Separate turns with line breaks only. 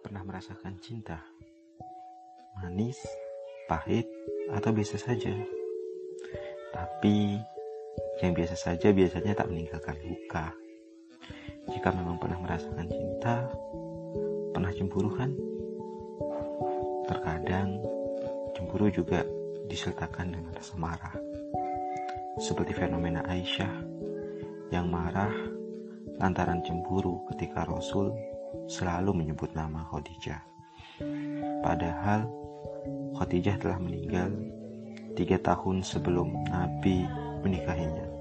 Pernah merasakan cinta? Manis, pahit, atau biasa saja? Tapi yang biasa saja biasanya tak meninggalkan luka. Jika memang pernah merasakan cinta, pernah cemburu kan? Terkadang cemburu juga disertakan dengan rasa marah. Seperti fenomena Aisyah yang marah lantaran cemburu ketika Rasul selalu menyebut nama Khadijah. Padahal Khadijah telah meninggal tiga tahun sebelum Nabi menikahinya.